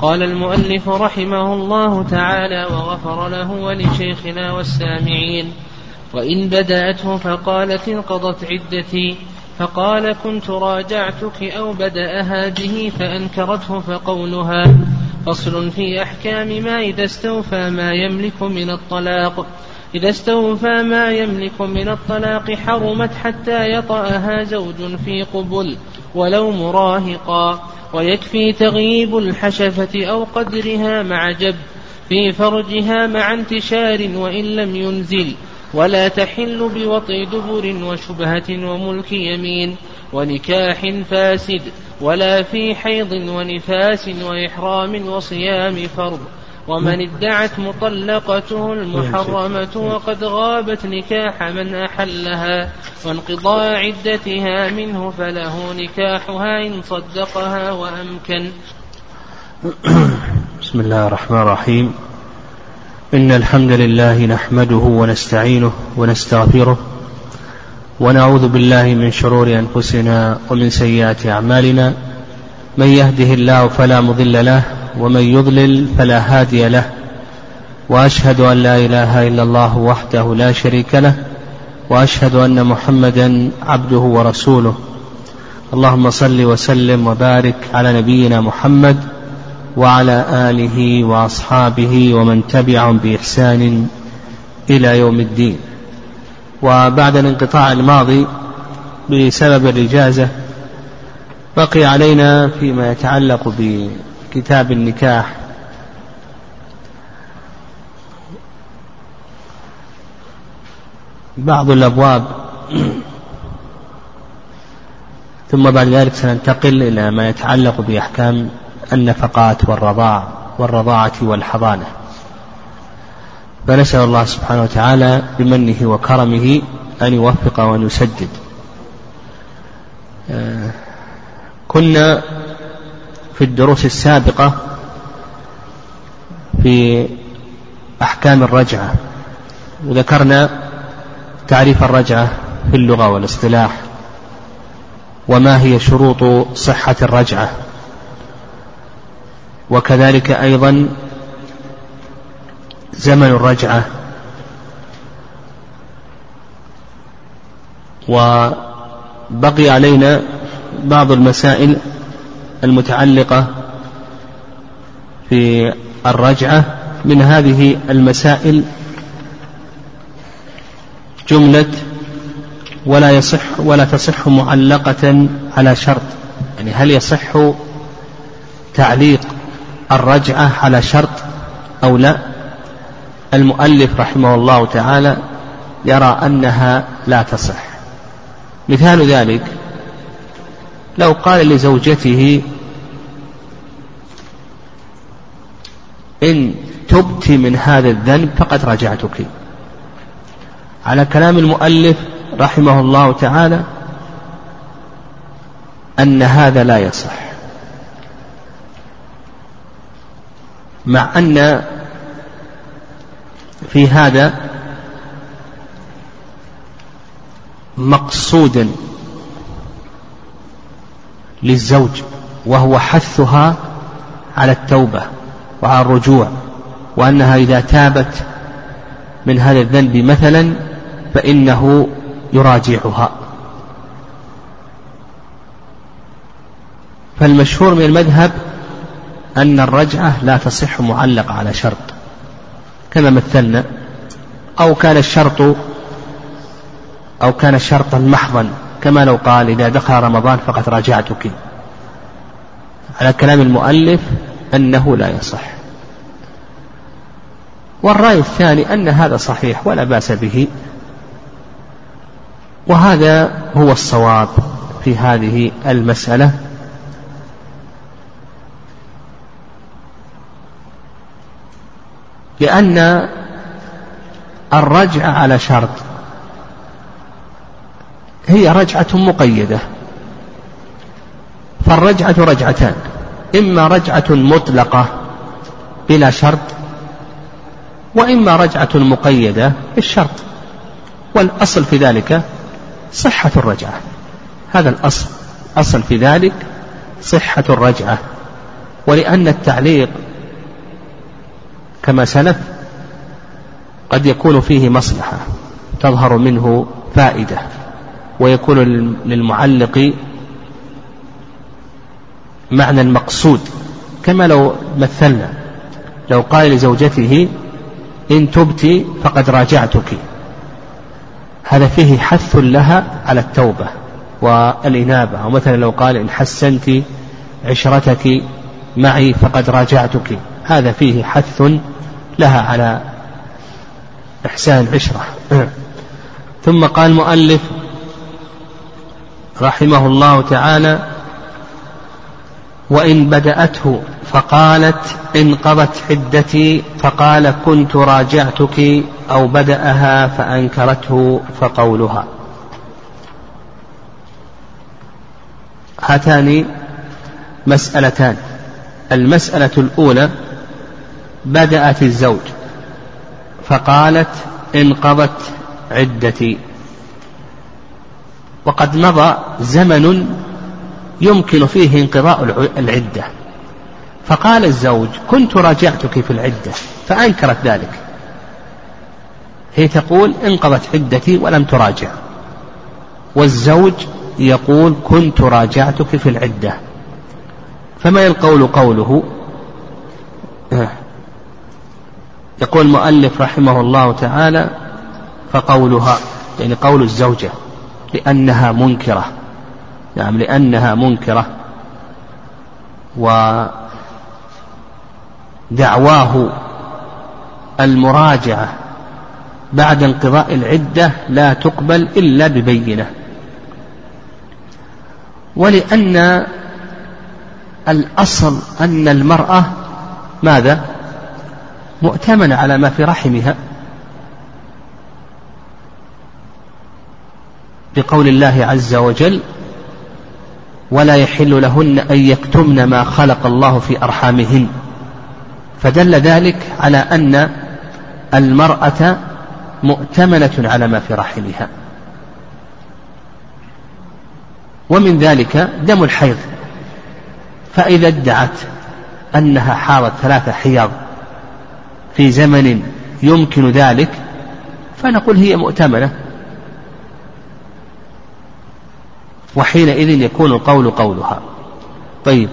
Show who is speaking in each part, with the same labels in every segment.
Speaker 1: قال المؤلف رحمه الله تعالى وغفر له ولشيخنا والسامعين. وإن بدأته فقالت انقضت عدتي. فقال كنت راجعتك أو بدأها به فأنكرته فقولها. فصل في أحكام ما إذا استوفى ما يملك من الطلاق. إذا استوفى ما يملك من الطلاق حرمت حتى يطأها زوج في قبل ولو مراهقا. ويكفي تغييب الحشفة أو قدرها مع جب في فرجها مع انتشار وإن لم ينزل ولا تحل بوطئ دبر وشبهة وملك يمين ونكاح فاسد ولا في حيض ونفاس وإحرام وصيام فرض ومن ادعت مطلقته المحرمة وقد غابت نكاح من أحلها وانقضاء عدتها منه فله نكاحها إن صدقها وأمكن.
Speaker 2: بسم الله الرحمن الرحيم. إن الحمد لله نحمده ونستعينه ونستغفره ونعوذ بالله من شرور أنفسنا ومن سيئات أعمالنا. من يهده الله فلا مضل له ومن يضلل فلا هادي له وأشهد أن لا إله إلا الله وحده لا شريك له وأشهد أن محمدا عبده ورسوله. اللهم صل وسلم وبارك على نبينا محمد وعلى آله وأصحابه ومن تبعهم بإحسان إلى يوم الدين. وبعد الانقطاع الماضي بسبب الإجازة بقي علينا فيما يتعلق بكتاب النكاح. بعض الأبواب. ثم بعد ذلك سننتقل إلى ما يتعلق بأحكام النفقات والرضاع والرضاعة والحضانة. فنسأل الله سبحانه وتعالى بمنه وكرمه أن يوفق وأن يسدد. آه، كنا في الدروس السابقة في أحكام الرجعة. وذكرنا تعريف الرجعة في اللغة والاصطلاح وما هي شروط صحة الرجعة. وكذلك أيضا زمن الرجعة وبقي علينا بعض المسائل المتعلقة في الرجعة من هذه المسائل جملة ولا يصح ولا تصح معلقة على شرط. يعني هل يصح تعليق الرجعة على شرط أو لا؟ المؤلف رحمه الله تعالى يرى أنها لا تصح. مثال ذلك لو قال لزوجته إن تبت من هذا الذنب فقد رجعتك. على كلام المؤلف رحمه الله تعالى أن هذا لا يصح. مع أن في هذا مقصودا للزوج وهو حثها على التوبة وعلى الرجوع وأنها إذا تابت من هذا الذنب مثلا فإنه يراجعها. فالمشهور من المذهب أن الرجعة لا تصح معلقة على شرط كما مثلنا أو كان الشرط أو كان شرطا محضا. كما لو قال إذا دخل رمضان فقد راجعتك. على كلام المؤلف أنه لا يصح. والرأي الثاني أن هذا صحيح ولا بأس به. وهذا هو الصواب في هذه المسألة. لأن الرجع على شرط هي رجعة مقيدة. فالرجعة رجعتان. إما رجعة مطلقة بلا شرط وإما رجعة مقيدة بالشرط. والأصل في ذلك صحة الرجعة. هذا الأصل أصل في ذلك صحة الرجعة. ولأن التعليق كما سلف قد يكون فيه مصلحة تظهر منه فائدة. ويكون للمعلق معنى المقصود كما لو مثلنا لو قال لزوجته إن تبت فقد راجعتك. هذا فيه حث لها على التوبة والإنابة. أو مثلا لو قال إن حسنت عشرتك معي فقد راجعتك. هذا فيه حث لها على إحسان العشرة ثم قال المؤلف رحمه الله تعالى وإن بدأته فقالت انقضت عدتي فقال كنت راجعتك أو بدأها فأنكرته فقولها. هاتان مسألتان. المسألة الأولى بدأت الزوج فقالت انقضت عدتي. وقد مضى زمن يمكن فيه انقضاء العدة. فقال الزوج كنت راجعتك في العدة فأنكرت ذلك. هي تقول انقضت عدتي ولم تراجع. والزوج يقول كنت راجعتك في العدة. فما القول قوله؟ يقول المؤلف رحمه الله تعالى فقولها يعني قول الزوجة. لأنها منكرة. نعم لأنها منكرة. ودعواه المراجعة بعد انقضاء العدة لا تقبل إلا ببينة. ولأن الأصل أن المرأة ماذا؟ مؤتمنة على ما في رحمها. بقول الله عز وجل ولا يحل لهن أن يكتمن ما خلق الله في أرحامهن. فدل ذلك على أن المرأة مؤتمنة على ما في رحمها. ومن ذلك دم الحيض. فإذا ادعت أنها حاضت ثلاثة حيض في زمن يمكن ذلك فنقول هي مؤتمنة. وحينئذ يكون القول قولها. طيب.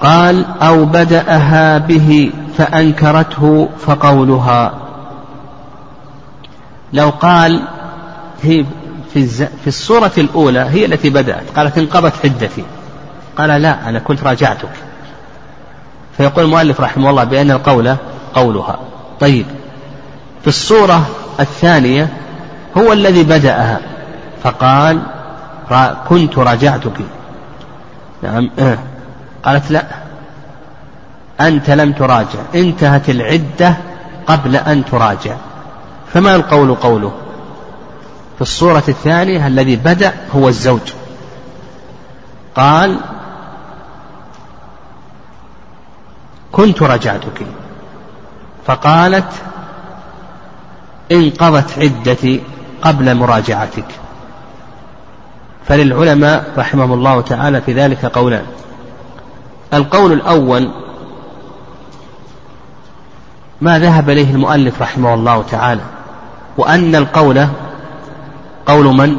Speaker 2: قال أو بدأها به فأنكرته فقولها. لو قال هي في, في الصورة الأولى هي التي بدأت قالت انقضت عدتي. قال لا أنا كنت راجعتك. فيقول المؤلف رحمه الله بأن القول قولها. طيب. في الصورة الثانية هو الذي بدأها. فقال كنت راجعتك نعم آه. قالت لا أنت لم تراجع انتهت العدة قبل أن تراجع. فما القول قوله؟ في الصورة الثانية الذي بدأ هو الزوج. قال كنت رجعتك. فقالت انقضت عدتي قبل مراجعتك. فللعلماء رحمهم الله تعالى في ذلك قولان. القول الأول ما ذهب إليه المؤلف رحمه الله تعالى وأن القول قول من؟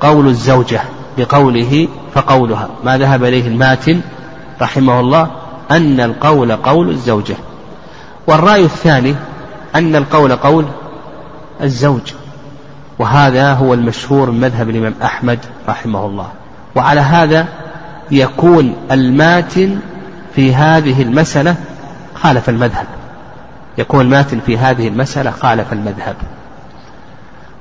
Speaker 2: قول الزوجة بقوله فقولها. ما ذهب إليه الماتن رحمه الله؟ أن القول قول الزوجة. والرأي الثاني أن القول قول الزوج. وهذا هو المشهور من مذهب الإمام أحمد رحمه الله. وعلى هذا يكون الماتن في هذه المسألة خالف المذهب. يكون الماتن في هذه المسألة خالف المذهب.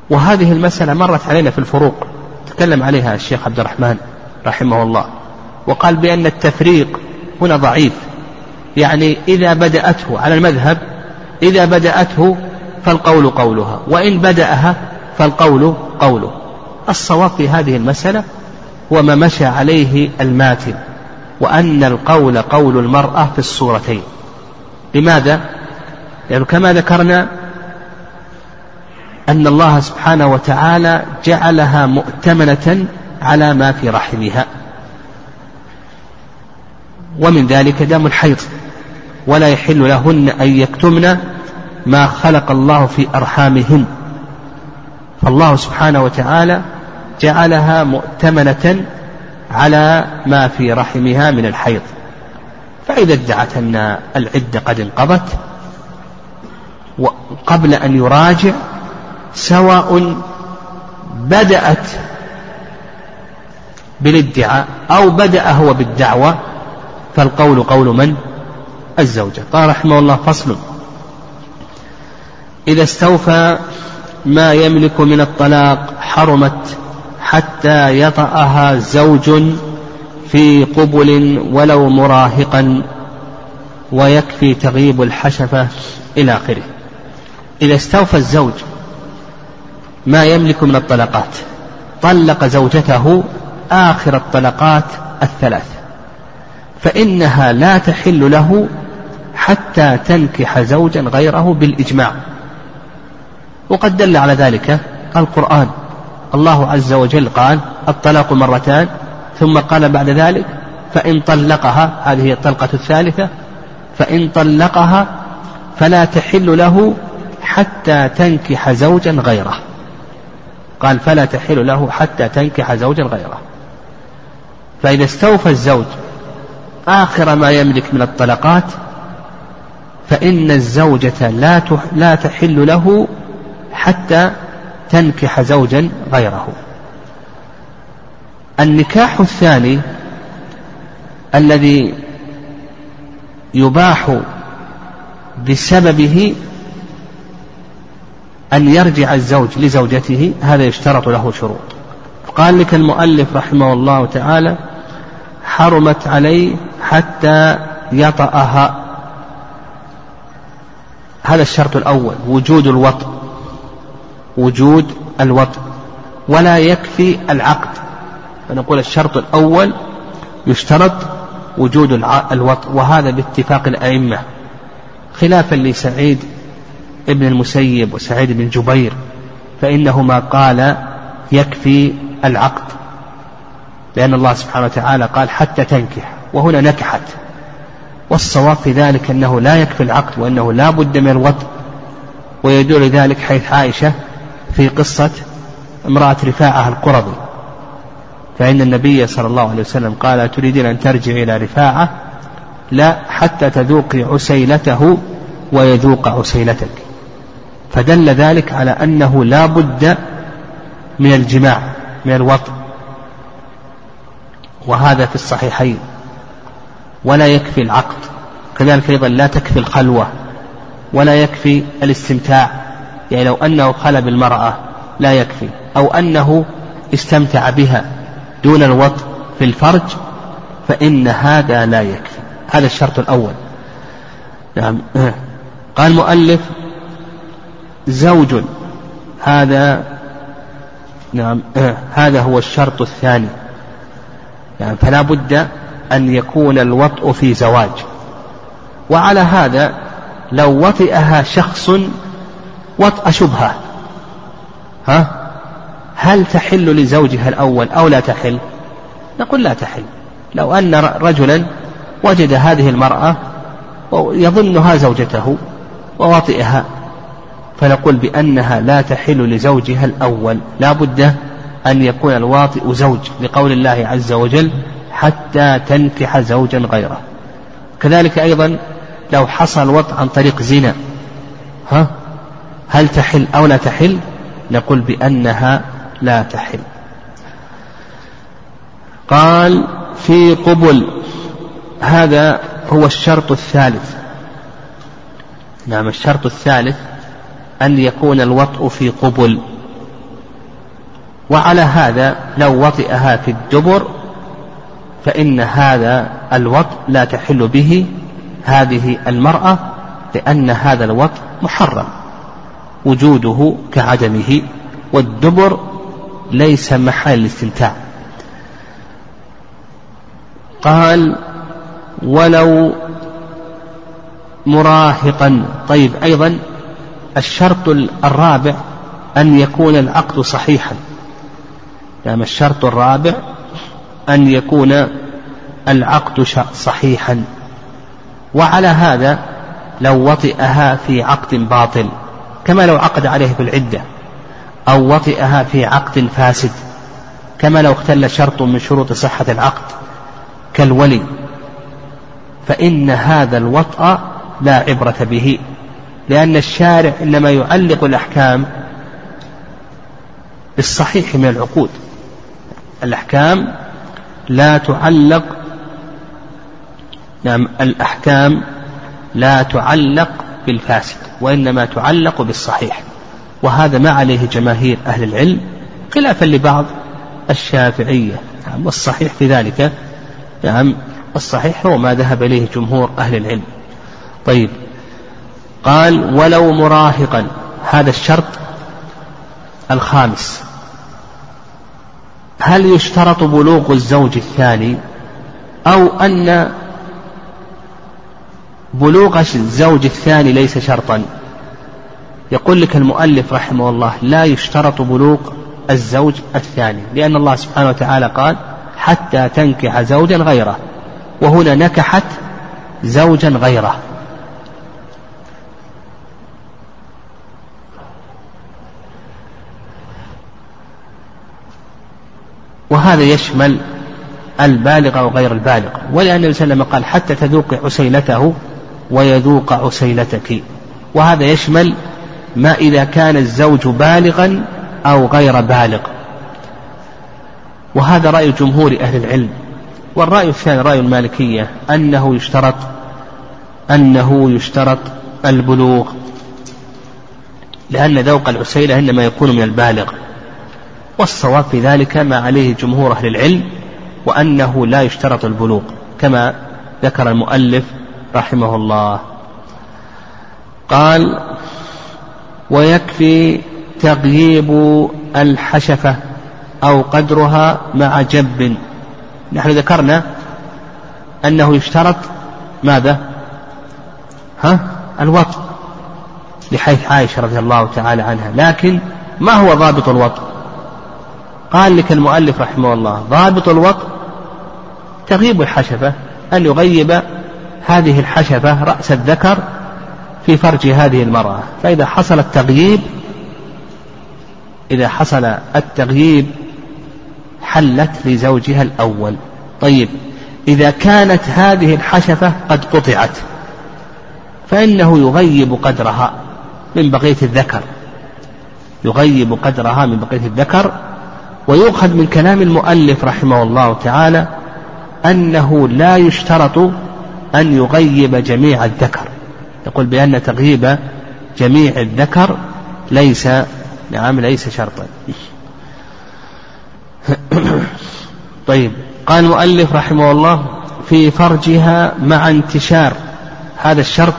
Speaker 2: وهذه المسألة مرت علينا في الفروق. تكلم عليها الشيخ عبد الرحمن رحمه الله. وقال بأن التفريق هنا ضعيف. يعني إذا بدأته على المذهب إذا بدأته فالقول قولها. وإن بدأها فالقول قوله. الصواب في هذه المسألة هو ما مشى عليه الماتن وأن القول قول المرأة في الصورتين. لماذا؟ يعني كما ذكرنا أن الله سبحانه ومن ذلك دم الحيض ولا يحل لهن أن يكتمن ما خلق الله في أرحامهن. فالله سبحانه وتعالى جعلها مؤتمنة على ما في رحمها من الحيض. فإذا ادعت أن العدة قد انقضت قبل أن يراجع سواء بدأت بالادعاء أو بدأ هو بالدعوة فالقول قول من؟ الزوجة. قال رحمه الله فصل. إذا استوفى ما يملك من الطلاق حرمت حتى يطأها زوج في قبل ولو مراهقا ويكفي تغيب الحشفة إلى آخره. إذا استوفى الزوج ما يملك من الطلقات طلق زوجته آخر الطلقات الثلاث فإنها لا تحل له حتى تنكح زوجا غيره بالإجماع. وقد دل على ذلك القرآن. الله عز وجل قال الطلاق مرتان ثم قال بعد ذلك فإن طلقها هذه الطلقة الثالثة. فإن طلقها فلا تحل له حتى تنكح زوجا غيره. قال فلا تحل له حتى تنكح زوجا غيره. فإذا استوفى الزوج آخر ما يملك من الطلقات فإن الزوجة لا لا تحل له حتى تنكح زوجا غيره. النكاح الثاني الذي يباح بسببه أن يرجع الزوج لزوجته هذا يشترط له شروط. قال لك المؤلف رحمه الله تعالى حرمت عليه حتى يطأها. هذا الشرط الأول وجود الوطء. وجود الوطء ولا يكفي العقد. فنقول الشرط الأول يشترط وجود الوطء وهذا باتفاق الأئمة. خلافا لسعيد ابن المسيب وسعيد بن جبير فإنهما قال يكفي العقد. لأن الله سبحانه وتعالى قال حتى تنكح وهنا نكحت. والصواب في ذلك أنه لا يكفي العقد وأنه لا بد من الوطء ويدل ذلك حيث عائشة في قصة امرأة رفاعة القرظي فإن النبي صلى الله عليه وسلم قال تريدين أن ترجع إلى رفاعة؟ لا حتى تذوقي عسيلته ويذوق عسيلتك. فدل ذلك على أنه لا بد من الجماع من الوطء وهذا في الصحيحين. ولا يكفي العقد. كذلك أيضا لا تكفي الخلوة. ولا يكفي الاستمتاع. يعني لو أنه خلى بالمرأة لا يكفي أو أنه استمتع بها دون الوطء في الفرج فإن هذا لا يكفي. هذا الشرط الأول. نعم. قال المؤلف زوج. هذا نعم هذا هو الشرط الثاني. يعني فلا بد أن يكون الوطء في زواج. وعلى هذا لو وطئها شخص وطأ شبهة ها؟ هل تحل لزوجها الأول أو لا تحل؟ نقول لا تحل. لو أن رجلا وجد هذه المرأة ويظنها زوجته ووطئها فنقول بأنها لا تحل لزوجها الأول. لا بد أن يكون الواطئ زوج لقول الله عز وجل حتى تنكح زوجا غيره. كذلك أيضا لو حصل الوطء عن طريق زنا ها؟ هل تحل أو لا تحل؟ نقول بأنها لا تحل. قال في قبل هذا هو الشرط الثالث. نعم الشرط الثالث أن يكون الوطء في قبل. وعلى هذا لو وطئها في الدبر فإن هذا الوطء لا تحل به هذه المرأة لأن هذا الوطء محرم. وجوده كعدمه والدبر ليس محل الاستمتاع. قال ولو مراهقا طيب أيضا الشرط الرابع أن يكون العقد صحيحا. يعني الشرط الرابع أن يكون العقد صحيحا. وعلى هذا لو وطئها في عقد باطل. كما لو عقد عليه بالعدة أو وطئها في عقد فاسد كما لو اختل شرط من شروط صحة العقد كالولي فإن هذا الوطأ لا عبرة به لأن الشارع إنما يعلق الأحكام بالصحيح من العقود. الأحكام لا تعلق نعم الأحكام لا تعلق بالفاسد وإنما تعلق بالصحيح. وهذا ما عليه جماهير أهل العلم خلافا لبعض الشافعية. نعم والصحيح في ذلك نعم الصحيح هو ما ذهب إليه جمهور أهل العلم. طيب قال ولو مراهقا. هذا الشرط الخامس. هل يشترط بلوغ الزوج الثاني؟ أو أن بلوغ الزوج الثاني ليس شرطا. يقول لك المؤلف رحمه الله لا يشترط بلوغ الزوج الثاني لأن الله سبحانه وتعالى قال حتى تنكح زوجا غيره. وهنا نكحت زوجا غيره. وهذا يشمل البالغ وغير البالغ ولأن النبي صلى الله عليه وسلم قال حتى تذوق عسيلته ويذوق عسيلتك. وهذا يشمل ما إذا كان الزوج بالغا أو غير بالغ. وهذا رأي جمهور أهل العلم. والرأي الثاني رأي المالكية أنه يشترط أنه يشترط البلوغ. لأن ذوق العسيلة إنما يكون من البالغ. والصواب في ذلك ما عليه جمهور أهل العلم وأنه لا يشترط البلوغ كما ذكر المؤلف رحمه الله قال ويكفي تغييب الحشفة أو قدرها مع جب. نحن ذكرنا أنه يشترط ماذا؟ ها؟ الوطء لحيث عائشة رضي الله تعالى عنها. لكن ما هو ضابط الوطء؟ قال لك المؤلف رحمه الله ضابط الوطء تغيب الحشفة أن يغيب هذه الحشفة رأس الذكر في فرج هذه المرأة. فإذا حصل التغييب إذا حصل التغييب حلت لزوجها الأول. طيب إذا كانت هذه الحشفة قد قطعت فإنه يغيب قدرها من بقية الذكر. يغيب قدرها من بقية الذكر ويؤخذ من كلام المؤلف رحمه الله تعالى أنه لا يشترط أن يغيب جميع الذكر. يقول بأن تغييب جميع الذكر ليس نعم ليس شرطا. طيب قال المؤلف رحمه الله في فرجها مع انتشار هذا الشرط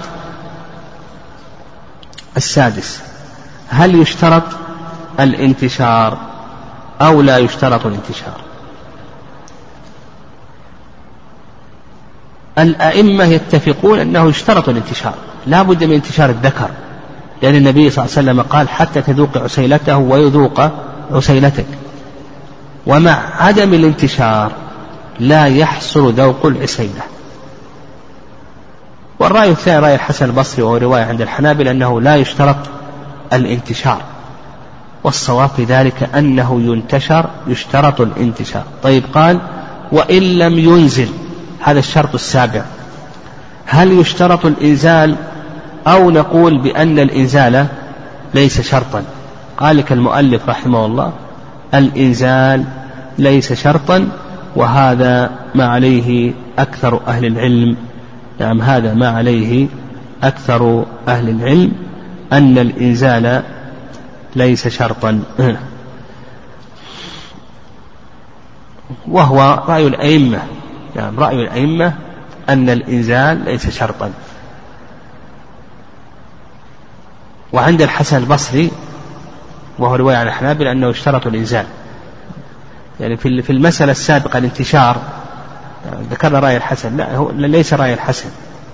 Speaker 2: السادس. هل يشترط الانتشار أو لا يشترط الانتشار؟ الأئمة يتفقون أنه يشترط الانتشار لا بد من انتشار الذكر لأن النبي صلى الله عليه وسلم قال حتى تذوق عسيلته ويذوق عسيلتك. ومع عدم الانتشار لا يحصل ذوق العسيلة. والرأي الثاني رأي الحسن البصري وهو رواية عند الحنابلة أنه لا يشترط الانتشار والصواب في ذلك أنه ينتشر يشترط الانتشار. طيب قال وإن لم ينزل هذا الشرط السابع. هل يشترط الإنزال أو نقول بأن الإنزال ليس شرطا؟ قال لك المؤلف رحمه الله الإنزال ليس شرطا وهذا ما عليه أكثر أهل العلم. نعم هذا ما عليه أكثر أهل العلم أن الإنزال ليس شرطا. وهو رأي الأئمة. نعم رأي الأئمة أن الإنزال ليس شرطا. وعند الحسن البصري وهو رواية عن الحنابلة أنه اشترط الإنزال. يعني في في المسألة السابقة الانتشار ذكرنا رأي الحسن. لا هو ليس رأي الحسن.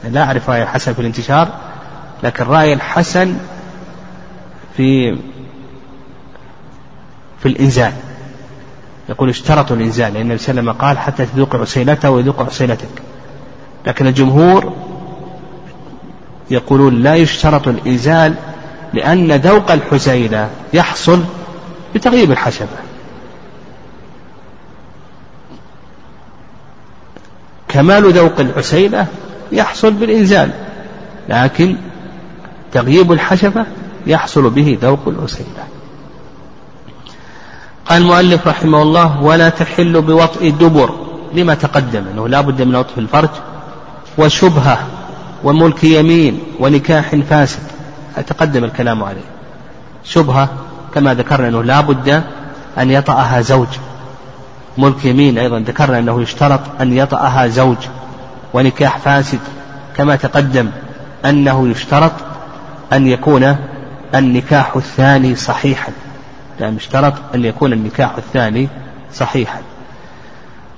Speaker 2: لا أعرف رأي الحسن في الانتشار لكن رأي الحسن في في الإنزال. يقول اشترطوا الإنزال لأن النبي صلى الله عليه وسلم قال حتى تذوق عسيلته ويذوق عسيلتك. لكن الجمهور يقولون لا يشترط الإنزال لأن ذوق الحسيلة يحصل بتغييب الحشفة كمال ذوق العسيلة يحصل بالإنزال لكن تغييب الحشفة يحصل به ذوق العسيلة. قال المؤلف رحمه الله ولا تحل بوطء الدبر لما تقدم؟ أنه لا بد من وطء الفرج وشبهة وملك يمين ونكاح فاسد. تقدم الكلام عليه. شبهة كما ذكرنا أنه لا بد أن يطأها زوج. ملك يمين أيضا ذكرنا أنه يشترط أن يطأها زوج. ونكاح فاسد كما تقدم أنه يشترط أن يكون النكاح الثاني صحيحا. يعني اشترط أن يكون النكاح الثاني صحيحا.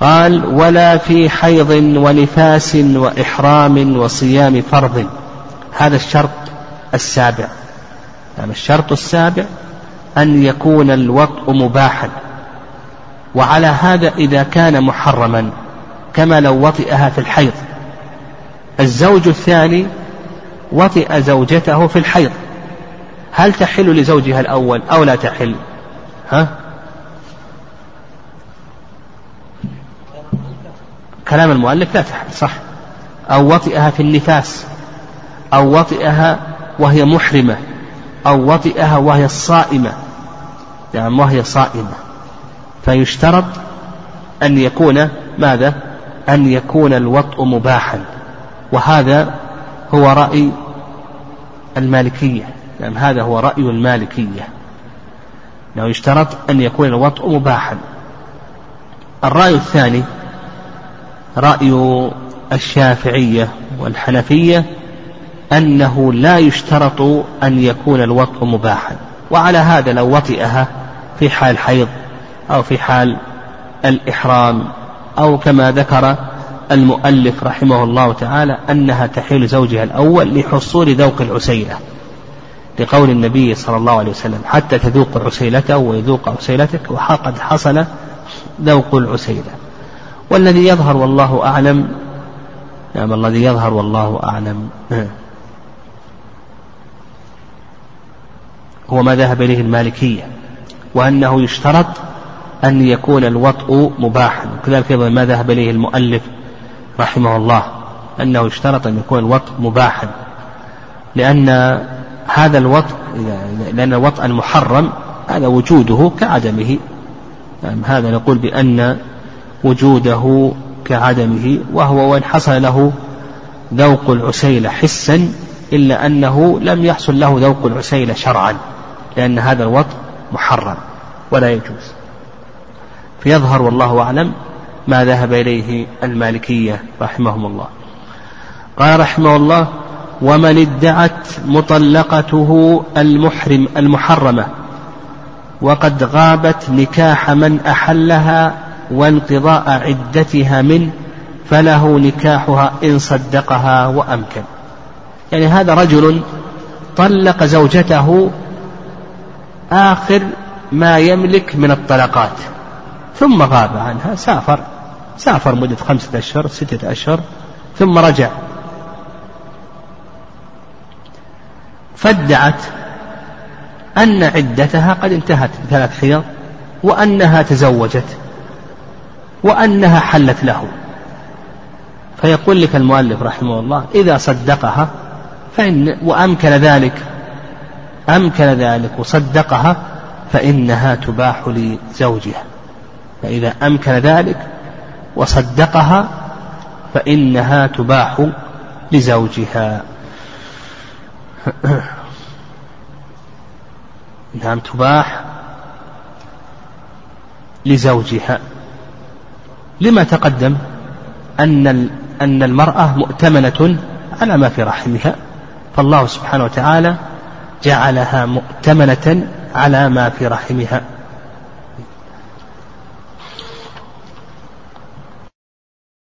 Speaker 2: قال ولا في حيض ونفاس وإحرام وصيام فرض. هذا الشرط السابع. يعني الشرط السابع أن يكون الوطء مباحا. وعلى هذا إذا كان محرما كما لو وطئها في الحيض. الزوج الثاني وطئ زوجته في الحيض. هل تحل لزوجها الأول أو لا تحل؟ ها؟ كلام المؤلف لا تحل صح. أو وطئها في النفاس أو وطئها وهي محرمة. أو وطئها وهي الصائمة يعني وهي صائمة. فيشترط أن يكون ماذا؟ أن يكون الوطء مباحا. وهذا هو رأي المالكية. نعم يعني هذا هو رأي المالكية. أنه يشترط أن يكون الوطء مباحا. الرأي الثاني رأي الشافعية والحنفية أنه لا يشترط أن يكون الوطء مباحا. وعلى هذا لو وطئها في حال حيض أو في حال الإحرام أو كما ذكر المؤلف رحمه الله تعالى أنها تحيل زوجها الأول لحصول ذوق العسيلة. لقول النبي صلى الله عليه وسلم حتى تذوق عسيلته ويذوق عسيلتك وقد حصل ذوق العسيلة. والذي يظهر والله أعلم نعم الذي يظهر والله أعلم. هو ما ذهب إليه المالكية وأنه يشترط أن يكون الوطء مباحا. وكذلك أيضا ما ذهب إليه المؤلف رحمه الله أنه يشترط أن يكون الوطء مباحا. لأن هذا الوطء لأن الوطء المحرم هذا وجوده كعدمه. يعني هذا نقول بأن وجوده كعدمه وهو وإن حصل له ذوق العسيلة حسا إلا أنه لم يحصل له ذوق العسيلة شرعا لأن هذا الوطء محرم ولا يجوز. فيظهر والله أعلم ما ذهب إليه المالكية رحمهم الله. قال رحمه الله ومن ادعت مطلقته المحرم المحرمة. وقد غابت نكاح من أحلها وانقضاء عدتها منه فله نكاحها إن صدقها وأمكن. يعني هذا رجل طلق زوجته آخر ما يملك من الطلقات. ثم غاب عنها سافر. سافر مدة خمسة أشهر ستة أشهر ثم رجع. فادعت أن عدتها قد انتهت بثلاث حيض وأنها تزوجت وأنها حلت له. فيقول لك المؤلف رحمه الله إذا صدقها فإن وأمكن ذلك أمكن ذلك وصدقها فإنها تباح لزوجها. فإذا أمكن ذلك وصدقها فإنها تباح لزوجها. نعم تباح لزوجها. لما تقدم أن أن المرأة مؤتمنة على ما في رحمها فالله سبحانه وتعالى جعلها مؤتمنة على ما في رحمها.